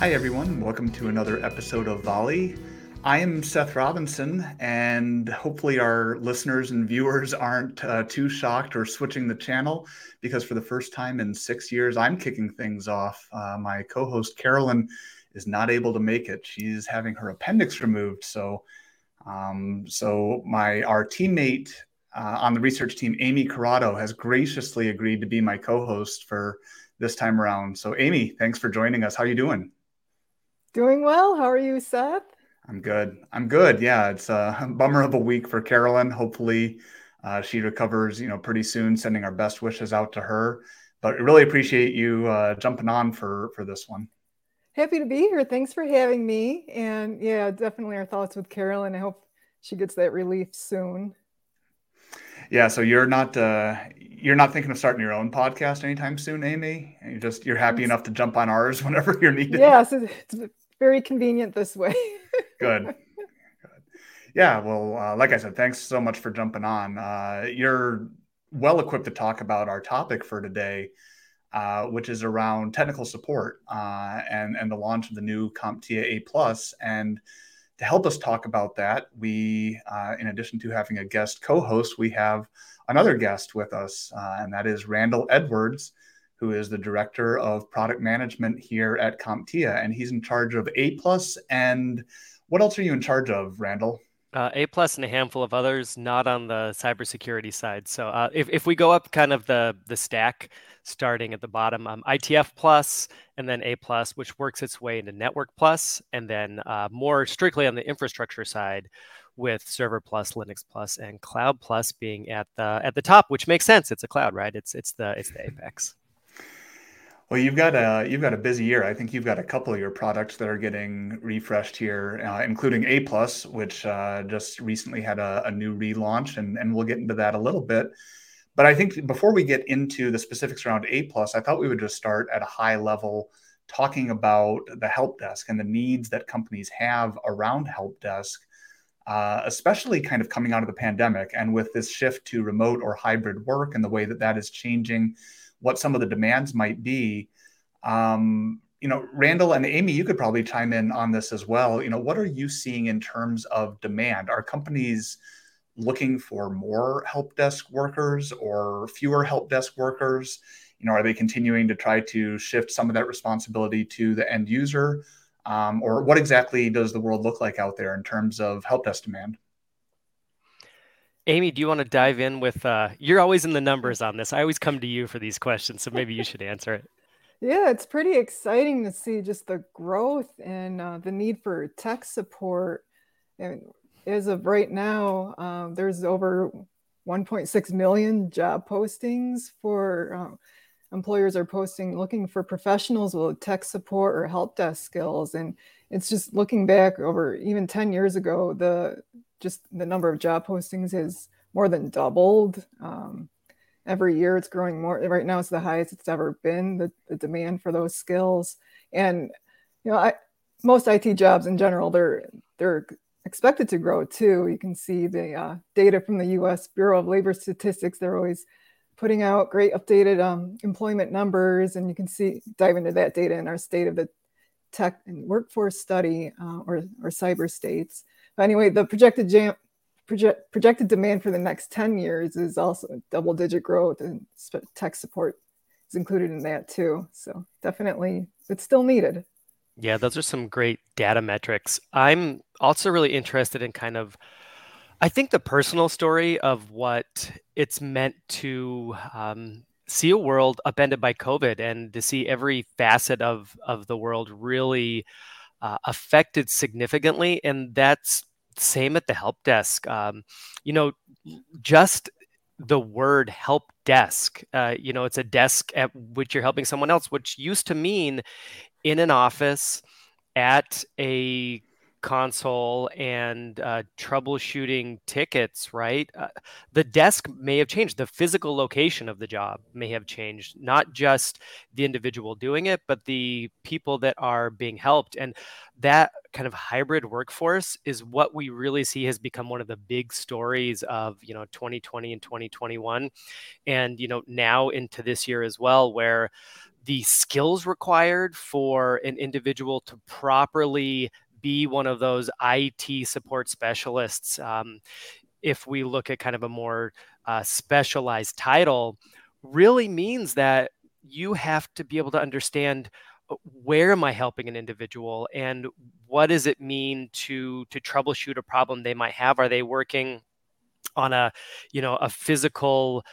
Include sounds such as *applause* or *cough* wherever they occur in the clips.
Hi, everyone. Welcome to another episode of Volley. I am Seth Robinson, and hopefully, our listeners and viewers aren't uh, too shocked or switching the channel because for the first time in six years, I'm kicking things off. Uh, my co host, Carolyn, is not able to make it. She's having her appendix removed. So, um, so my our teammate uh, on the research team, Amy Corrado, has graciously agreed to be my co-host for this time around. So, Amy, thanks for joining us. How are you doing? Doing well. How are you, Seth? I'm good. I'm good. Yeah, it's a *laughs* bummer of a week for Carolyn. Hopefully, uh, she recovers, you know, pretty soon. Sending our best wishes out to her. But really appreciate you uh, jumping on for for this one. Happy to be here. Thanks for having me. And yeah, definitely our thoughts with Carolyn. I hope she gets that relief soon. Yeah. So you're not uh, you're not thinking of starting your own podcast anytime soon, Amy. You just you're happy enough to jump on ours *laughs* whenever you're needed. Yes, it's very convenient this way. *laughs* Good. Good. Yeah. Well, uh, like I said, thanks so much for jumping on. Uh, you're well equipped to talk about our topic for today uh, which is around technical support uh, and and the launch of the new CompTIA A Plus. And to help us talk about that, we, uh, in addition to having a guest co-host, we have another guest with us, uh, and that is Randall Edwards, who is the director of product management here at CompTIA, and he's in charge of A Plus. And what else are you in charge of, Randall? Uh, a plus and a handful of others, not on the cybersecurity side. So uh, if, if we go up kind of the the stack, starting at the bottom, um, ITF plus, and then A plus, which works its way into Network plus, and then uh, more strictly on the infrastructure side, with Server plus, Linux plus, and Cloud plus being at the at the top, which makes sense. It's a cloud, right? It's it's the it's the *laughs* apex. Well, you've got a you've got a busy year. I think you've got a couple of your products that are getting refreshed here, uh, including A Plus, which uh, just recently had a, a, new relaunch, and and we'll get into that a little bit. But I think before we get into the specifics around A Plus, I thought we would just start at a high level, talking about the help desk and the needs that companies have around help desk, uh, especially kind of coming out of the pandemic and with this shift to remote or hybrid work and the way that that is changing what some of the demands might be. Um, you know, Randall and Amy, you could probably chime in on this as well. You know, what are you seeing in terms of demand? Are companies looking for more help desk workers or fewer help desk workers? You know, are they continuing to try to shift some of that responsibility to the end user? Um, or what exactly does the world look like out there in terms of help desk demand? Amy, do you want to dive in with? Uh, you're always in the numbers on this. I always come to you for these questions, so maybe you should answer it. Yeah, it's pretty exciting to see just the growth and uh, the need for tech support. And as of right now, um, there's over 1.6 million job postings for uh, employers are posting looking for professionals with tech support or help desk skills. And it's just looking back over even 10 years ago, the just the number of job postings has more than doubled. Um, every year it's growing more. Right now it's the highest it's ever been, the, the demand for those skills. And, you know, I, most IT jobs in general, they're, they're expected to grow too. You can see the uh, data from the US Bureau of Labor Statistics. They're always putting out great updated um, employment numbers, and you can see dive into that data in our state of the tech and workforce study uh, or, or cyber states. Anyway, the projected jam, project, projected demand for the next 10 years is also double digit growth and tech support is included in that too. So definitely it's still needed. Yeah, those are some great data metrics. I'm also really interested in kind of, I think, the personal story of what it's meant to um, see a world upended by COVID and to see every facet of of the world really uh, affected significantly. And that's same at the help desk. Um, you know, just the word help desk, uh, you know, it's a desk at which you're helping someone else, which used to mean in an office at a console and uh, troubleshooting tickets, right? Uh, the desk may have changed. The physical location of the job may have changed, not just the individual doing it, but the people that are being helped. And that kind of hybrid workforce is what we really see has become one of the big stories of you know 2020 and 2021 and you know now into this year as well where the skills required for an individual to properly be one of those IT support specialists. Um, if we look at kind of a more uh, specialized title, really means that you have to be able to understand uh, where am I helping an individual and what does it mean to to troubleshoot a problem they might have? Are they working on a you know a physical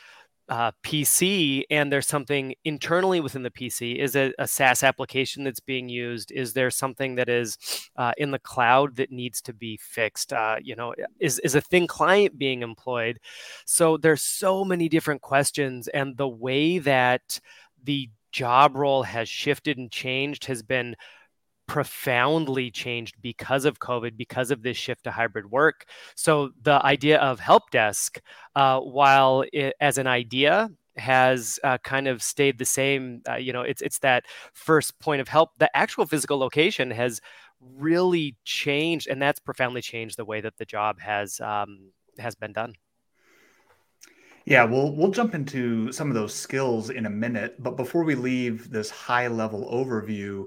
uh, PC and there's something internally within the PC? Is it a SaaS application that's being used? Is there something that is uh, in the cloud that needs to be fixed? Uh, you know, is is a thin client being employed? So there's so many different questions, and the way that the job role has shifted and changed has been profoundly changed because of COVID, because of this shift to hybrid work. So the idea of help desk, uh, while it, as an idea has uh, kind of stayed the same, uh, you know, it's it's that first point of help. The actual physical location has really changed, and that's profoundly changed the way that the job has um, has been done. Yeah, we'll we'll jump into some of those skills in a minute, but before we leave this high level overview,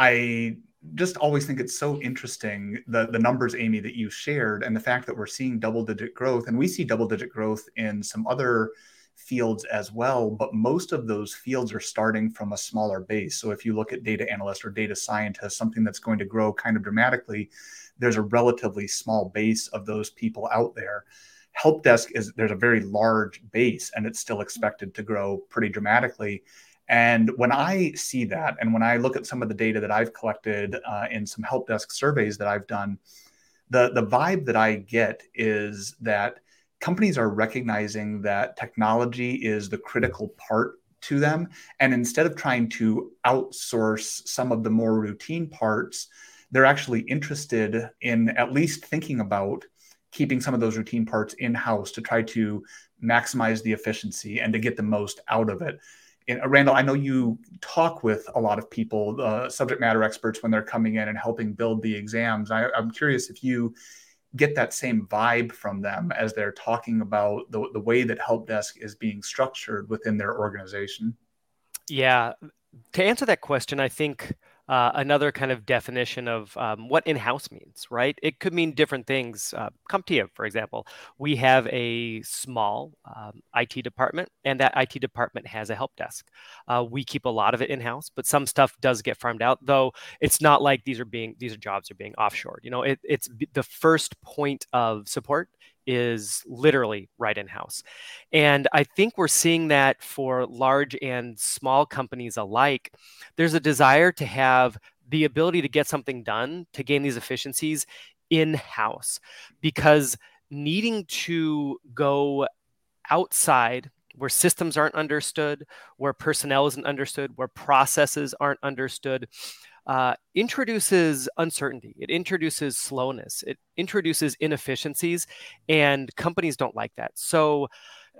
I just always think it's so interesting the the numbers amy that you shared and the fact that we're seeing double digit growth and we see double digit growth in some other fields as well but most of those fields are starting from a smaller base. So if you look at data analyst or data scientist something that's going to grow kind of dramatically there's a relatively small base of those people out there. Help desk is there's a very large base and it's still expected to grow pretty dramatically and when I see that, and when I look at some of the data that I've collected uh, in some help desk surveys that I've done, the, the vibe that I get is that companies are recognizing that technology is the critical part to them. And instead of trying to outsource some of the more routine parts, they're actually interested in at least thinking about keeping some of those routine parts in house to try to maximize the efficiency and to get the most out of it and uh, Randall, I know you talk with a lot of people, uh, subject matter experts, when they're coming in and helping build the exams. I, am curious if you get that same vibe from them as they're talking about the, the way that help desk is being structured within their organization. Yeah. To answer that question, I think uh, another kind of definition of um, what in-house means, right? It could mean different things. Uh, CompTIA, for example, we have a small um, IT department, and that IT department has a help desk. Uh, we keep a lot of it in-house, but some stuff does get farmed out. Though it's not like these are being these are jobs are being offshored. You know, it, it's the first point of support is literally right in house. And I think we're seeing that for large and small companies alike. There's a desire to have the ability to get something done to gain these efficiencies in house because needing to go outside where systems aren't understood, where personnel isn't understood, where processes aren't understood, uh, introduces uncertainty. It introduces slowness. It introduces inefficiencies, and companies don't like that. So,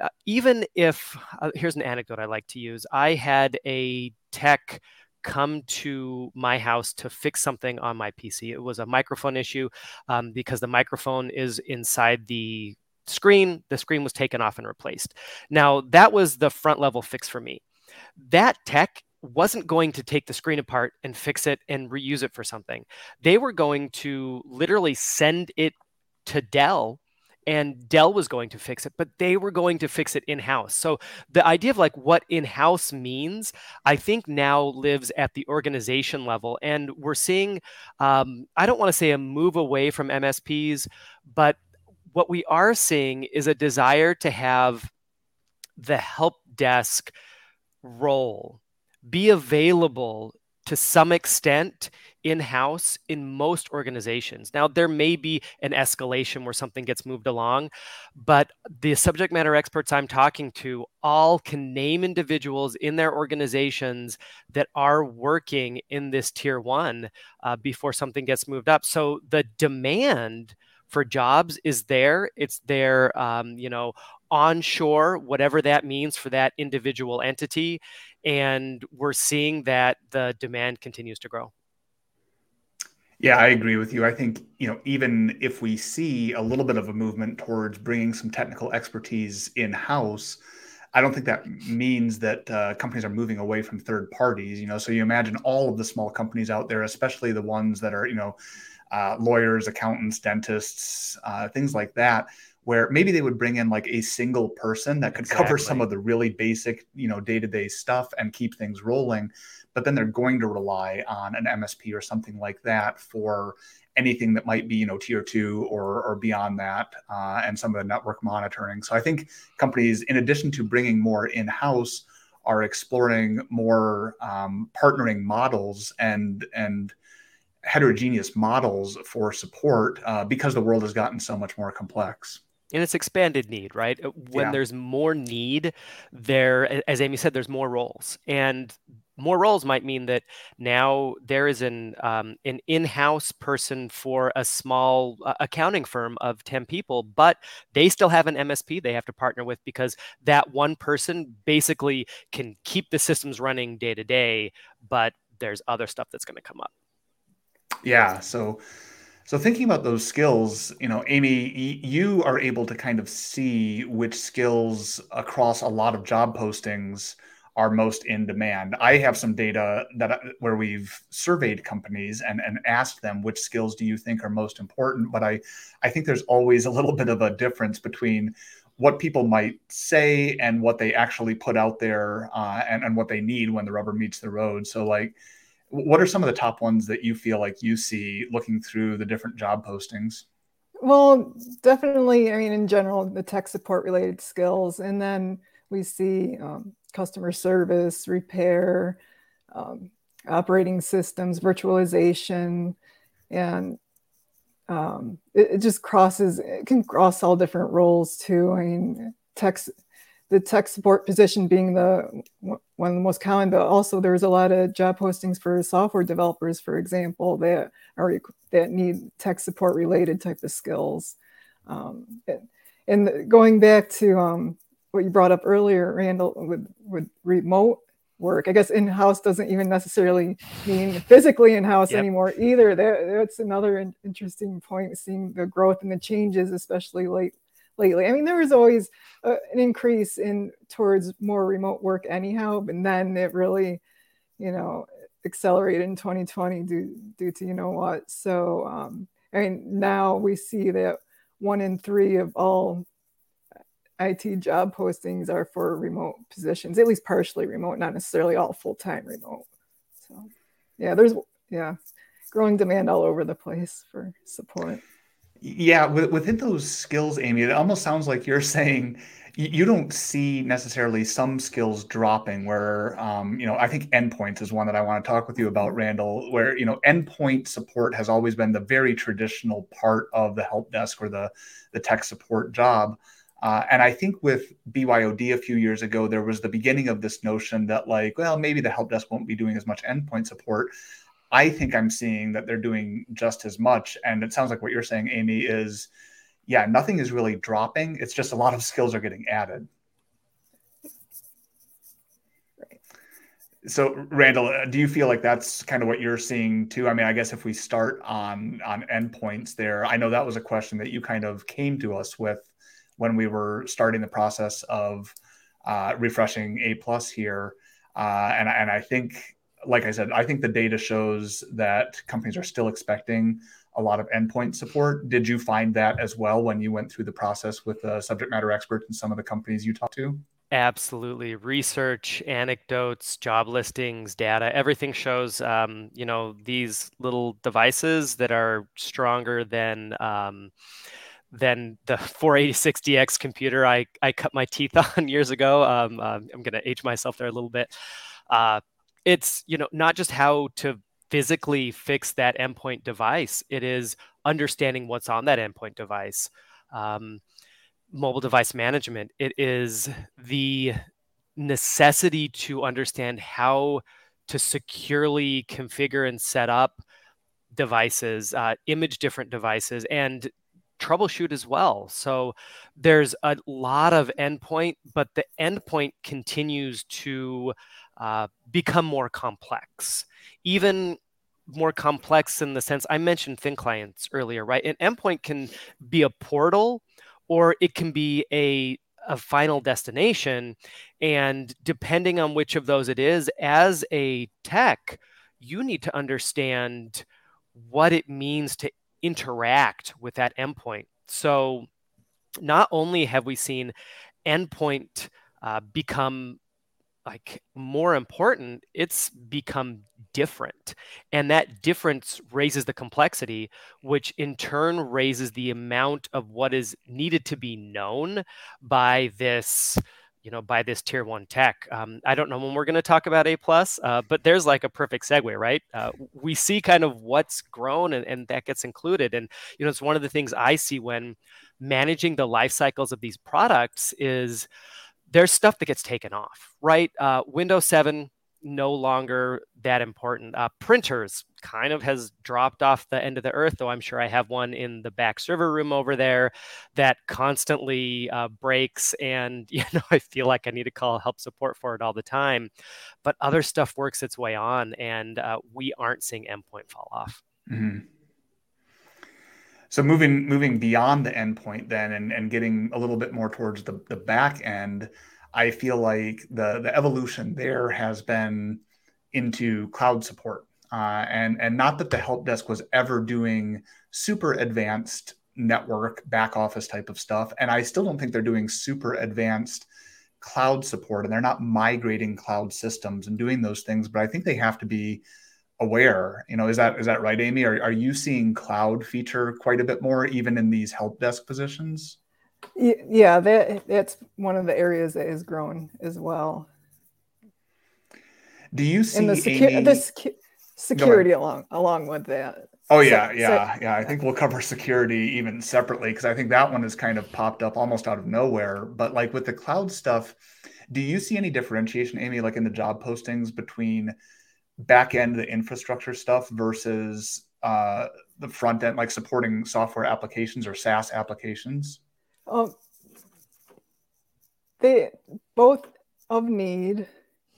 uh, even if uh, here's an anecdote I like to use, I had a tech come to my house to fix something on my PC. It was a microphone issue um, because the microphone is inside the screen. The screen was taken off and replaced. Now, that was the front level fix for me. That tech wasn't going to take the screen apart and fix it and reuse it for something. They were going to literally send it to Dell and Dell was going to fix it, but they were going to fix it in house. So the idea of like what in house means, I think now lives at the organization level. And we're seeing, um, I don't want to say a move away from MSPs, but what we are seeing is a desire to have the help desk role be available to some extent in house in most organizations. Now, there may be an escalation where something gets moved along, but the subject matter experts I'm talking to all can name individuals in their organizations that are working in this tier one uh, before something gets moved up. So the demand for jobs is there. It's there, um, you know, onshore, whatever that means for that individual entity. And we're seeing that the demand continues to grow. Yeah, I agree with you. I think, you know, even if we see a little bit of a movement towards bringing some technical expertise in house, I don't think that means that uh, companies are moving away from third parties. You know, so you imagine all of the small companies out there, especially the ones that are, you know, uh, lawyers, accountants, dentists, uh, things like that, where maybe they would bring in like a single person that could exactly. cover some of the really basic, you know, day to day stuff and keep things rolling. But then they're going to rely on an MSP or something like that for anything that might be you know tier two or or beyond that uh, and some of the network monitoring so i think companies in addition to bringing more in house are exploring more um, partnering models and and heterogeneous models for support uh, because the world has gotten so much more complex and it's expanded need right? When yeah. there's more need there as amy said there's more roles. And more roles might mean that now there is an um, an in-house person for a small uh, accounting firm of 10 people but they still have an msp they have to partner with because that one person basically can keep the systems running day to day but there's other stuff that's going to come up. Yeah so so thinking about those skills, you know, Amy, you are able to kind of see which skills across a lot of job postings are most in demand. I have some data that where we've surveyed companies and, and asked them which skills do you think are most important. But I, I think there's always a little bit of a difference between what people might say and what they actually put out there uh, and, and what they need when the rubber meets the road. So like, what are some of the top ones that you feel like you see looking through the different job postings? Well, definitely. I mean, in general, the tech support related skills. And then we see um, customer service, repair, um, operating systems, virtualization, and um, it, it, just crosses. It can cross all different roles too. I mean, tech, the tech support position being the one of the most common, but also there's a lot of job postings for software developers, for example, that are that need tech support related type of skills. Um, and going back to um, what you brought up earlier, Randall, with with remote work. I guess in house doesn't even necessarily mean physically in house yep. anymore either. That, that's another interesting point. Seeing the growth and the changes, especially late lately. I mean, there was always uh, an increase in towards more remote work anyhow, and then it really, you know, accelerated in 2020 due due to you know what. So um, I mean, now we see that one in three of all IT job postings are for remote positions, at least partially remote, not necessarily all full time remote. So, yeah, there's yeah, growing demand all over the place for support. Yeah, within those skills, Amy, it almost sounds like you're saying you don't see necessarily some skills dropping where um, you know i think endpoints is one that i want to talk with you about randall where you know endpoint support has always been the very traditional part of the help desk or the the tech support job uh, and I think with BYOD a few years ago, there was the beginning of this notion that, like, well, maybe the help desk won't be doing as much endpoint support. I think I'm seeing that they're doing just as much. And it sounds like what you're saying, Amy, is yeah, nothing is really dropping. It's just a lot of skills are getting added. So, Randall, uh, do you feel like that's kind of what you're seeing too? I mean, I guess if we start on on endpoints there, I know that was a question that you kind of came to us with when we were starting the process of uh, refreshing A plus here. Uh, and, and I think, like I said, I think the data shows that companies are still expecting a lot of endpoint support. Did you find that as well when you went through the process with the subject matter experts and some of the companies you talked to? Absolutely. Research, anecdotes, job listings, data, everything shows, um, you know, these little devices that are stronger than, um, than the 486DX computer I, I cut my teeth *laughs* on years ago. Um, um, I'm going to age myself there a little bit. Uh, it's you know not just how to physically fix that endpoint device. It is understanding what's on that endpoint device. Um, mobile device management. It is the necessity to understand how to securely configure and set up devices, uh, image different devices, and troubleshoot as well. So there's a lot of endpoint, but the endpoint continues to uh, become more complex. Even more complex in the sense I mentioned thin clients earlier, right? An endpoint can be a portal or it can be a a final destination. And depending on which of those it is, as a tech, you need to understand what it means to interact with that endpoint. So, not only have we seen endpoint uh, become like more important, it's become different. And that difference raises the complexity, which in turn raises the amount of what is needed to be known by this you know by this tier one tech. Um, i don't know when we're going to talk about a plus uh, but there's like a perfect segue right? Uh, we see kind of what's grown and, and that gets included. And you know it's one of the things i see when managing the life cycles of these products is there's stuff that gets taken off, right? Uh, Windows 7 no longer that important. Uh, printers kind of has dropped off the end of the earth, though I'm sure I have one in the back server room over there that constantly uh, breaks, and *laughs* you know I feel like I need to call help support for it all the time. But other stuff works its way on, and uh, we aren't seeing endpoint fall off. Mm-hmm. So moving moving beyond the endpoint then and, and getting a little bit more towards the, the back end, I feel like the the evolution there has been into cloud support. Uh, and and not that the help desk was ever doing super advanced network back office type of stuff. And I still don't think they're doing super advanced cloud support and they're not migrating cloud systems and doing those things, but I think they have to be aware you know is that is that right amy? Are, are you seeing cloud feature quite a bit more even in these help desk positions? Yeah that that's one of the areas that is growing as well. Do you see and the, secu- amy... the secu- security along along with that. Oh yeah so, yeah so, yeah i think we'll cover security even separately because i think that one has kind of popped up almost out of nowhere. But like with the cloud stuff do you see any differentiation amy like in the job postings between back end the infrastructure stuff versus uh, the front end, like supporting software applications or SaaS applications? Um, they both of need,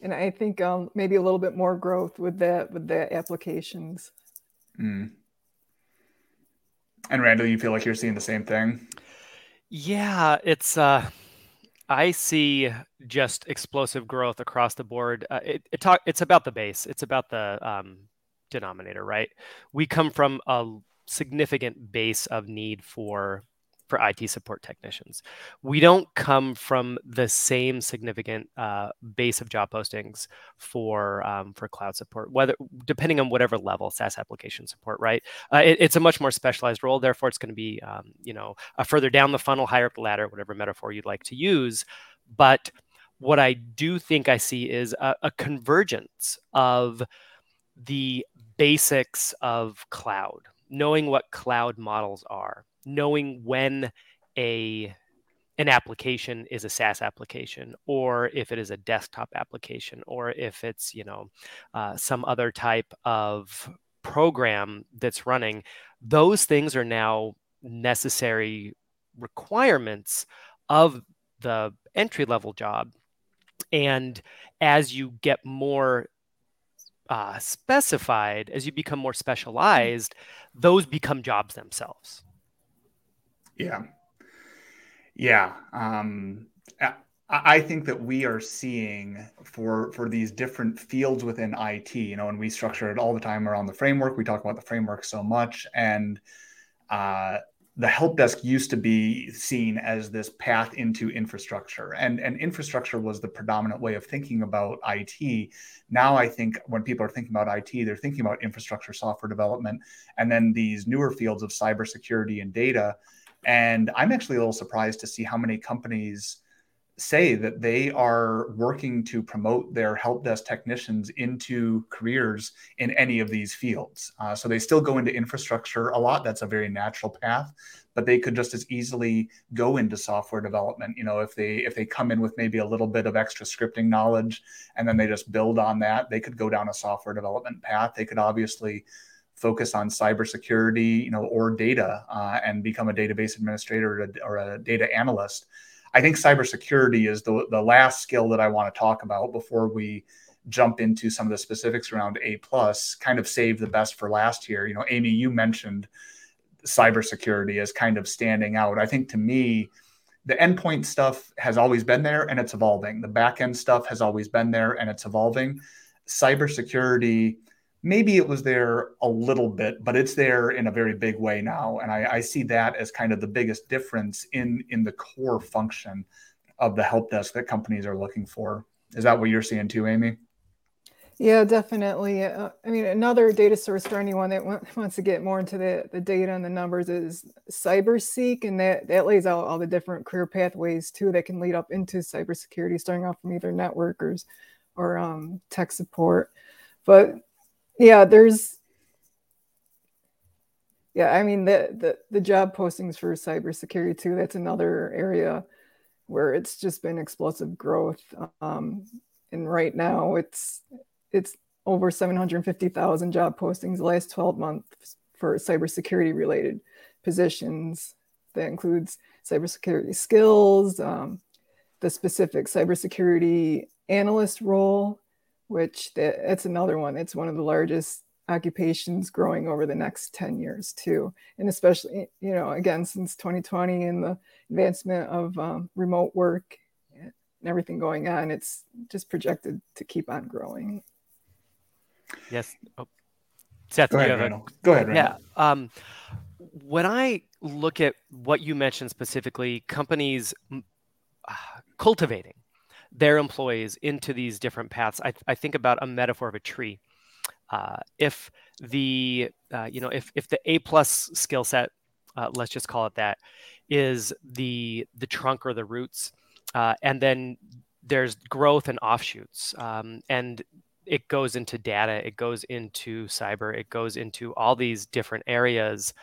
and I think um, maybe a little bit more growth with that with the applications. Mm. And Randall, you feel like you're seeing the same thing? Yeah, it's uh I see just explosive growth across the board. Uh, it, it talk, it's about the base. It's about the um, denominator, right? We come from a significant base of need for for IT support technicians. We don't come from the same significant uh, base of job postings for um, for cloud support, whether depending on whatever level SaaS application support. Right, uh, it, it's a much more specialized role. Therefore, it's going to be um, you know further down the funnel, higher up the ladder, whatever metaphor you'd like to use. But what I do think I see is a, a convergence of the basics of cloud, knowing what cloud models are knowing when a an application is a SaaS application, or if it is a desktop application, or if it's you know uh, some other type of program that's running, those things are now necessary requirements of the entry level job. And as you get more uh, specified, as you become more specialized, those become jobs themselves. Yeah. Yeah. Um, I think that we are seeing for for these different fields within IT, you know, and we structure it all the time around the framework. We talk about the framework so much, and uh, the help desk used to be seen as this path into infrastructure, and and infrastructure was the predominant way of thinking about IT. Now, I think when people are thinking about IT, they're thinking about infrastructure, software development, and then these newer fields of cybersecurity and data and I'm actually a little surprised to see how many companies say that they are working to promote their help desk technicians into careers in any of these fields. Uh, so they still go into infrastructure a lot. That's a very natural path, but they could just as easily go into software development. You know, if they if they come in with maybe a little bit of extra scripting knowledge and then they just build on that, they could go down a software development path. They could obviously focus on cybersecurity, you know, or data, uh, and become a database administrator or a, or a, data analyst. I think cybersecurity is the the last skill that I want to talk about before we jump into some of the specifics around A plus. Kind of save the best for last year. You know, Amy, you mentioned cybersecurity as kind of standing out. I think to me, the endpoint stuff has always been there and it's evolving. The backend stuff has always been there and it's evolving. Cybersecurity, maybe it was there a little bit, but it's there in a very big way now. And I, I see that as kind of the biggest difference in in the core function of the help desk that companies are looking for. Is that what you're seeing too, Amy? Yeah, definitely. Uh, I mean, another data source for anyone that wants to get more into the, the data and the numbers is CyberSeek, and that, that lays out all the different career pathways too that can lead up into cybersecurity, starting off from either networkers or um, tech support. But yeah, there's yeah, I mean the the the job postings for cybersecurity too. That's another area where it's just been explosive growth. Um, and right now, it's it's over 750,000 job postings the last 12 months for cybersecurity related positions. That includes cybersecurity skills, um, the specific cybersecurity analyst role, which that, that's another one. It's one of the largest occupations growing over the next 10 years too and especially you know again since 2020 and the advancement of um, remote work and everything going on it's just projected to keep on growing Yes. Oh. Seth, go ahead, Randall. A, go ahead, Randall. Yeah. Um, when I look at what you mentioned specifically, companies uh, cultivating their employees into these different paths, I, I think about a metaphor of a tree. Uh, if the uh, you know if if the A plus skill set, uh, let's just call it that, is the the trunk or the roots, uh, and then there's growth and offshoots, um, and it goes into data, it goes into cyber, it goes into all these different areas.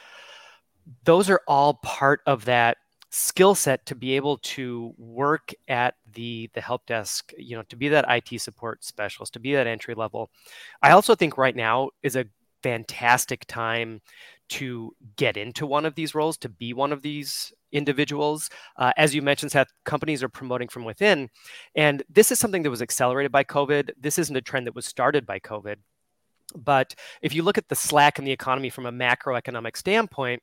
Those are all part of that skill set to be able to work at the the help desk you know to be that IT support specialist to be that entry level I also think right now is a fantastic time to get into one of these roles, to be one of these individuals. Uh, as you mentioned, Seth, companies are promoting from within. And this is something that was accelerated by COVID. This isn't a trend that was started by COVID. But if you look at the slack in the economy from a macroeconomic standpoint,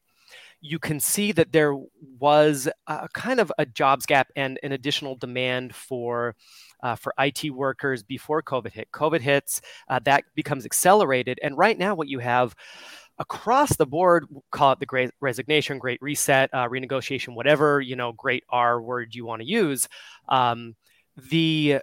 you can see that there was a, kind of a jobs gap and an additional demand for uh, for IT workers before COVID hit. COVID hits, uh, that becomes accelerated, and right now what you have across the board call it the great resignation great reset uh, renegotiation whatever you know great r word you want to use um, the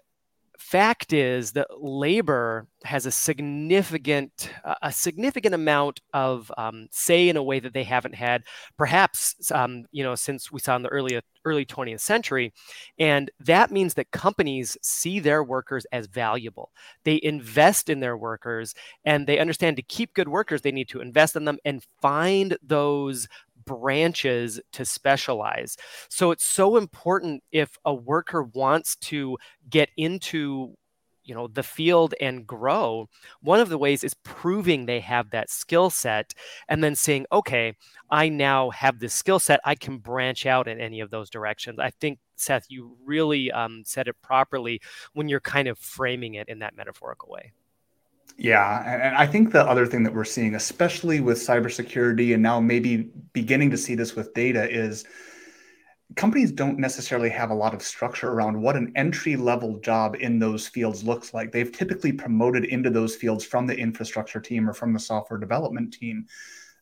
fact is that labor has a significant a significant amount of um, say in a way that they haven't had perhaps um, you know since we saw in the early early 20th century and that means that companies see their workers as valuable. They invest in their workers and they understand to keep good workers they need to invest in them and find those branches to specialize. So it's so important if a worker wants to get into you know the field and grow one of the ways is proving they have that skill set and then saying okay i now have this skill set. I can branch out in any of those directions. I think seth you really um, said it properly when you're kind of framing it in that metaphorical way yeah, and I think the other thing that we're seeing, especially with cybersecurity, and now maybe beginning to see this with data, is companies don't necessarily have a lot of structure around what an entry level job in those fields looks like. They've typically promoted into those fields from the infrastructure team or from the software development team.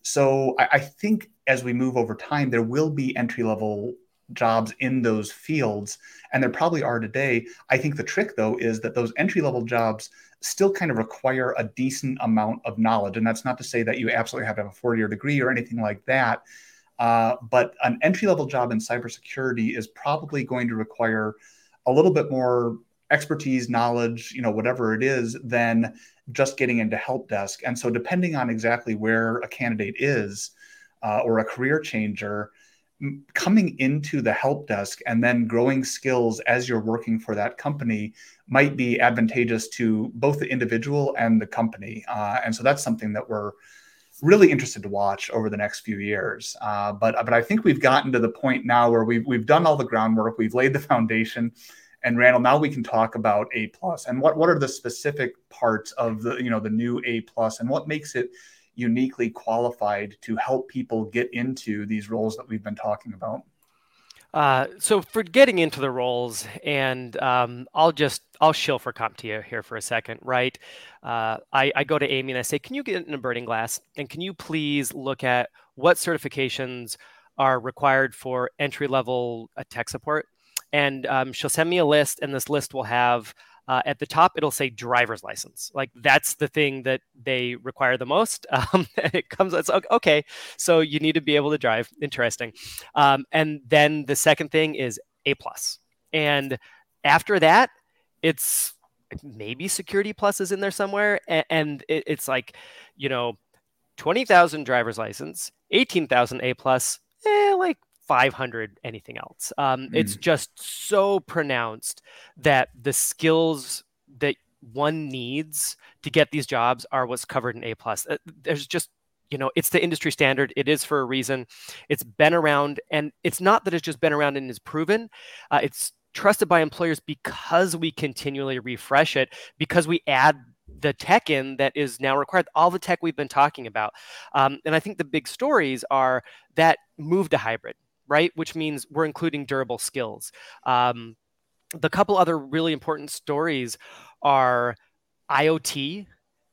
So I, I think as we move over time, there will be entry level jobs in those fields, and there probably are today. I think the trick, though, is that those entry level jobs still kind of require a decent amount of knowledge. And that's not to say that you absolutely have to have a four year degree or anything like that. Uh, but an entry level job in cybersecurity is probably going to require a little bit more expertise, knowledge, you know, whatever it is, than just getting into help desk. And so, depending on exactly where a candidate is uh, or a career changer, coming into the help desk and then growing skills as you're working for that company might be advantageous to both the individual and the company. Uh, and so that's something that we're really interested to watch over the next few years. Uh, but but I think we've gotten to the point now where we've we've done all the groundwork, we've laid the foundation. And Randall, now we can talk about A plus and what what are the specific parts of the you know the new A plus and what makes it uniquely qualified to help people get into these roles that we've been talking about? Uh, so for getting into the roles, and um, I'll just I'll shill for CompTIA here for a second, right? Uh, I, I go to Amy and I say, can you get in a burning glass, and can you please look at what certifications are required for entry level uh, tech support? And um, she'll send me a list, and this list will have uh, at the top it'll say driver's license. Like that's the thing that they require the most. *laughs* Um, it comes it's okay so you need to be able to drive. Interesting. Um, and then the second thing is a plus. And after that it's maybe security plus is in there somewhere and, and it, it's like you know 20000 driver's license 18000 a plus eh, like 500 anything else. Um, mm. It's just so pronounced that the skills that one needs to get these jobs are what's covered in A plus. Uh, there's just you know it's the industry standard it is for a reason it's been around and it's not that it's just been around and is proven uh, it's trusted by employers because we continually refresh it because we add the tech in that is now required all the tech we've been talking about um, and i think the big stories are that move to hybrid right? Which means we're including durable skills. Um, the couple other really important stories are IoT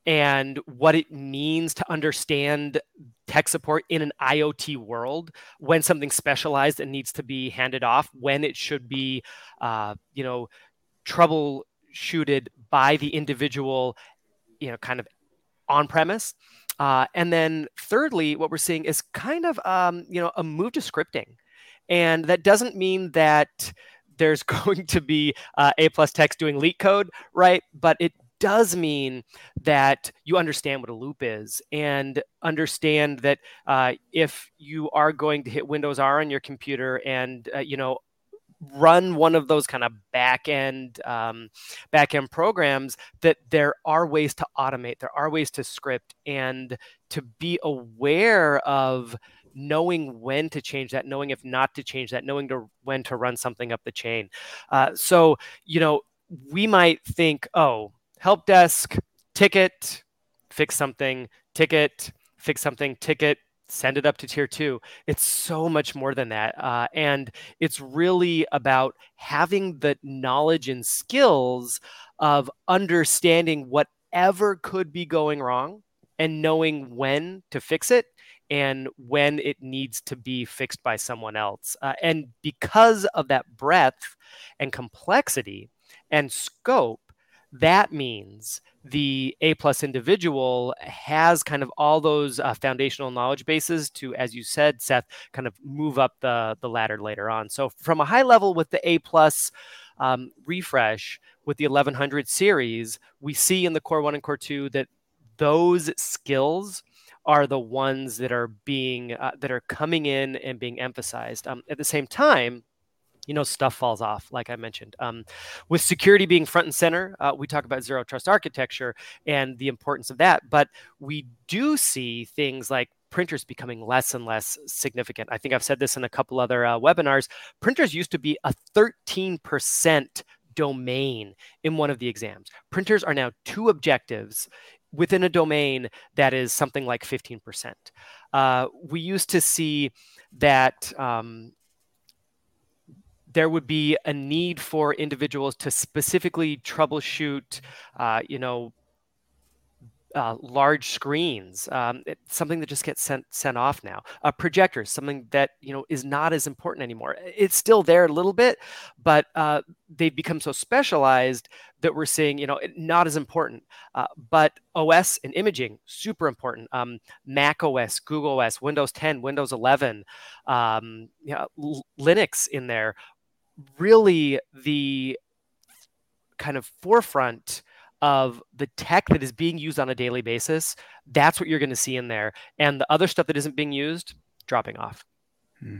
and what it means to understand tech support in an IoT world when something specialized and needs to be handed off, when it should be, uh, you know, troubleshooted by the individual, you know, kind of on premise. Uh, and then thirdly, what we're seeing is kind of, um, you know, a move to scripting. And that doesn't mean that there's *laughs* going to be uh, A plus text doing leak LeetCode, right? But it does mean that you understand what a loop is and understand that uh, if you are going to hit Windows R on your computer and uh, you know run one of those kind of back end um, back end programs that there are ways to automate there are ways to script and to be aware of knowing when to change that, knowing if not to change that, knowing to when to run something up the chain. Uh, so, you know, we might think, oh, help desk, ticket, fix something, ticket, fix something, ticket, send it up to tier two. It's so much more than that. Uh, and it's really about having the knowledge and skills of understanding whatever could be going wrong and knowing when to fix it and when it needs to be fixed by someone else. Uh, and because of that breadth and complexity and scope, that means the A plus individual has kind of all those uh, foundational knowledge bases to, as you said, Seth, kind of move up the, the ladder later on. So from a high level with the A plus um, refresh with the 1100 series, we see in the core one and core two that those skills are the ones that are being uh, that are coming in and being emphasized. Um, at the same time, you know, stuff falls off, like I mentioned. Um, with security being front and center, uh, we talk about zero trust architecture and the importance of that. But we do see things like printers becoming less and less significant. I think I've said this in a couple other uh, webinars. Printers used to be a 13% domain in one of the exams. Printers are now two objectives within a domain that is something like 15%. Uh, we used to see that um, there would be a need for individuals to specifically troubleshoot, uh, you know, uh, large screens, um, something that just gets sent sent off now. Uh, projectors, something that you know is not as important anymore. It's still there a little bit, but uh, they've become so specialized that we're seeing you know not as important. Uh, but OS and imaging super important. Um, Mac OS, Google OS, Windows 10, Windows 11, um, you know, Linux in there. Really, the kind of forefront of the tech that is being used on a daily basis, that's what you're going to see in there. And the other stuff that isn't being used, dropping off. Hmm.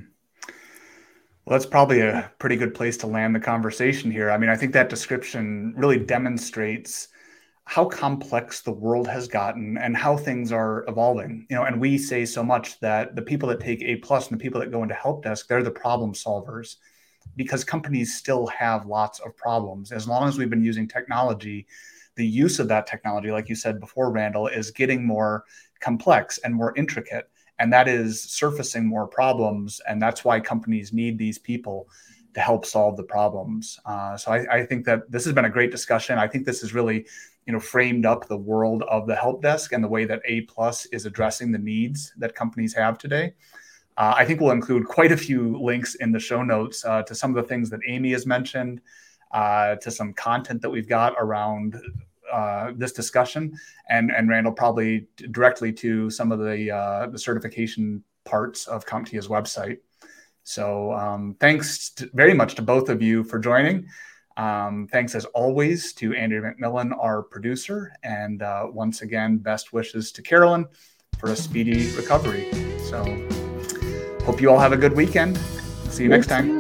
Well, that's probably a pretty good place to land the conversation here. I mean, I think that description really demonstrates how complex the world has gotten and how things are evolving. You know, and we say so much that the people that take A plus and the people that go into help desk, they're the problem solvers because companies still have lots of problems. As long as we've been using technology, the use of that technology, like you said before, Randall, is getting more complex and more intricate. and that is surfacing more problems. And that's why companies need these people to help solve the problems. Uh, so I, I, think that this has been a great discussion. I think this has really, you know, framed up the world of the help desk and the way that A plus is addressing the needs that companies have today. Uh, I think we'll include quite a few links in the show notes uh, to some of the things that Amy has mentioned, uh, to some content that we've got around uh, this discussion, and and Randall probably directly to some of the uh, the certification parts of CompTIA's website. So um, thanks to, very much to both of you for joining. Um, thanks as always to Andrew McMillan, our producer, and uh, once again, best wishes to Carolyn for a speedy recovery. So hope you all have a good weekend. See you next time.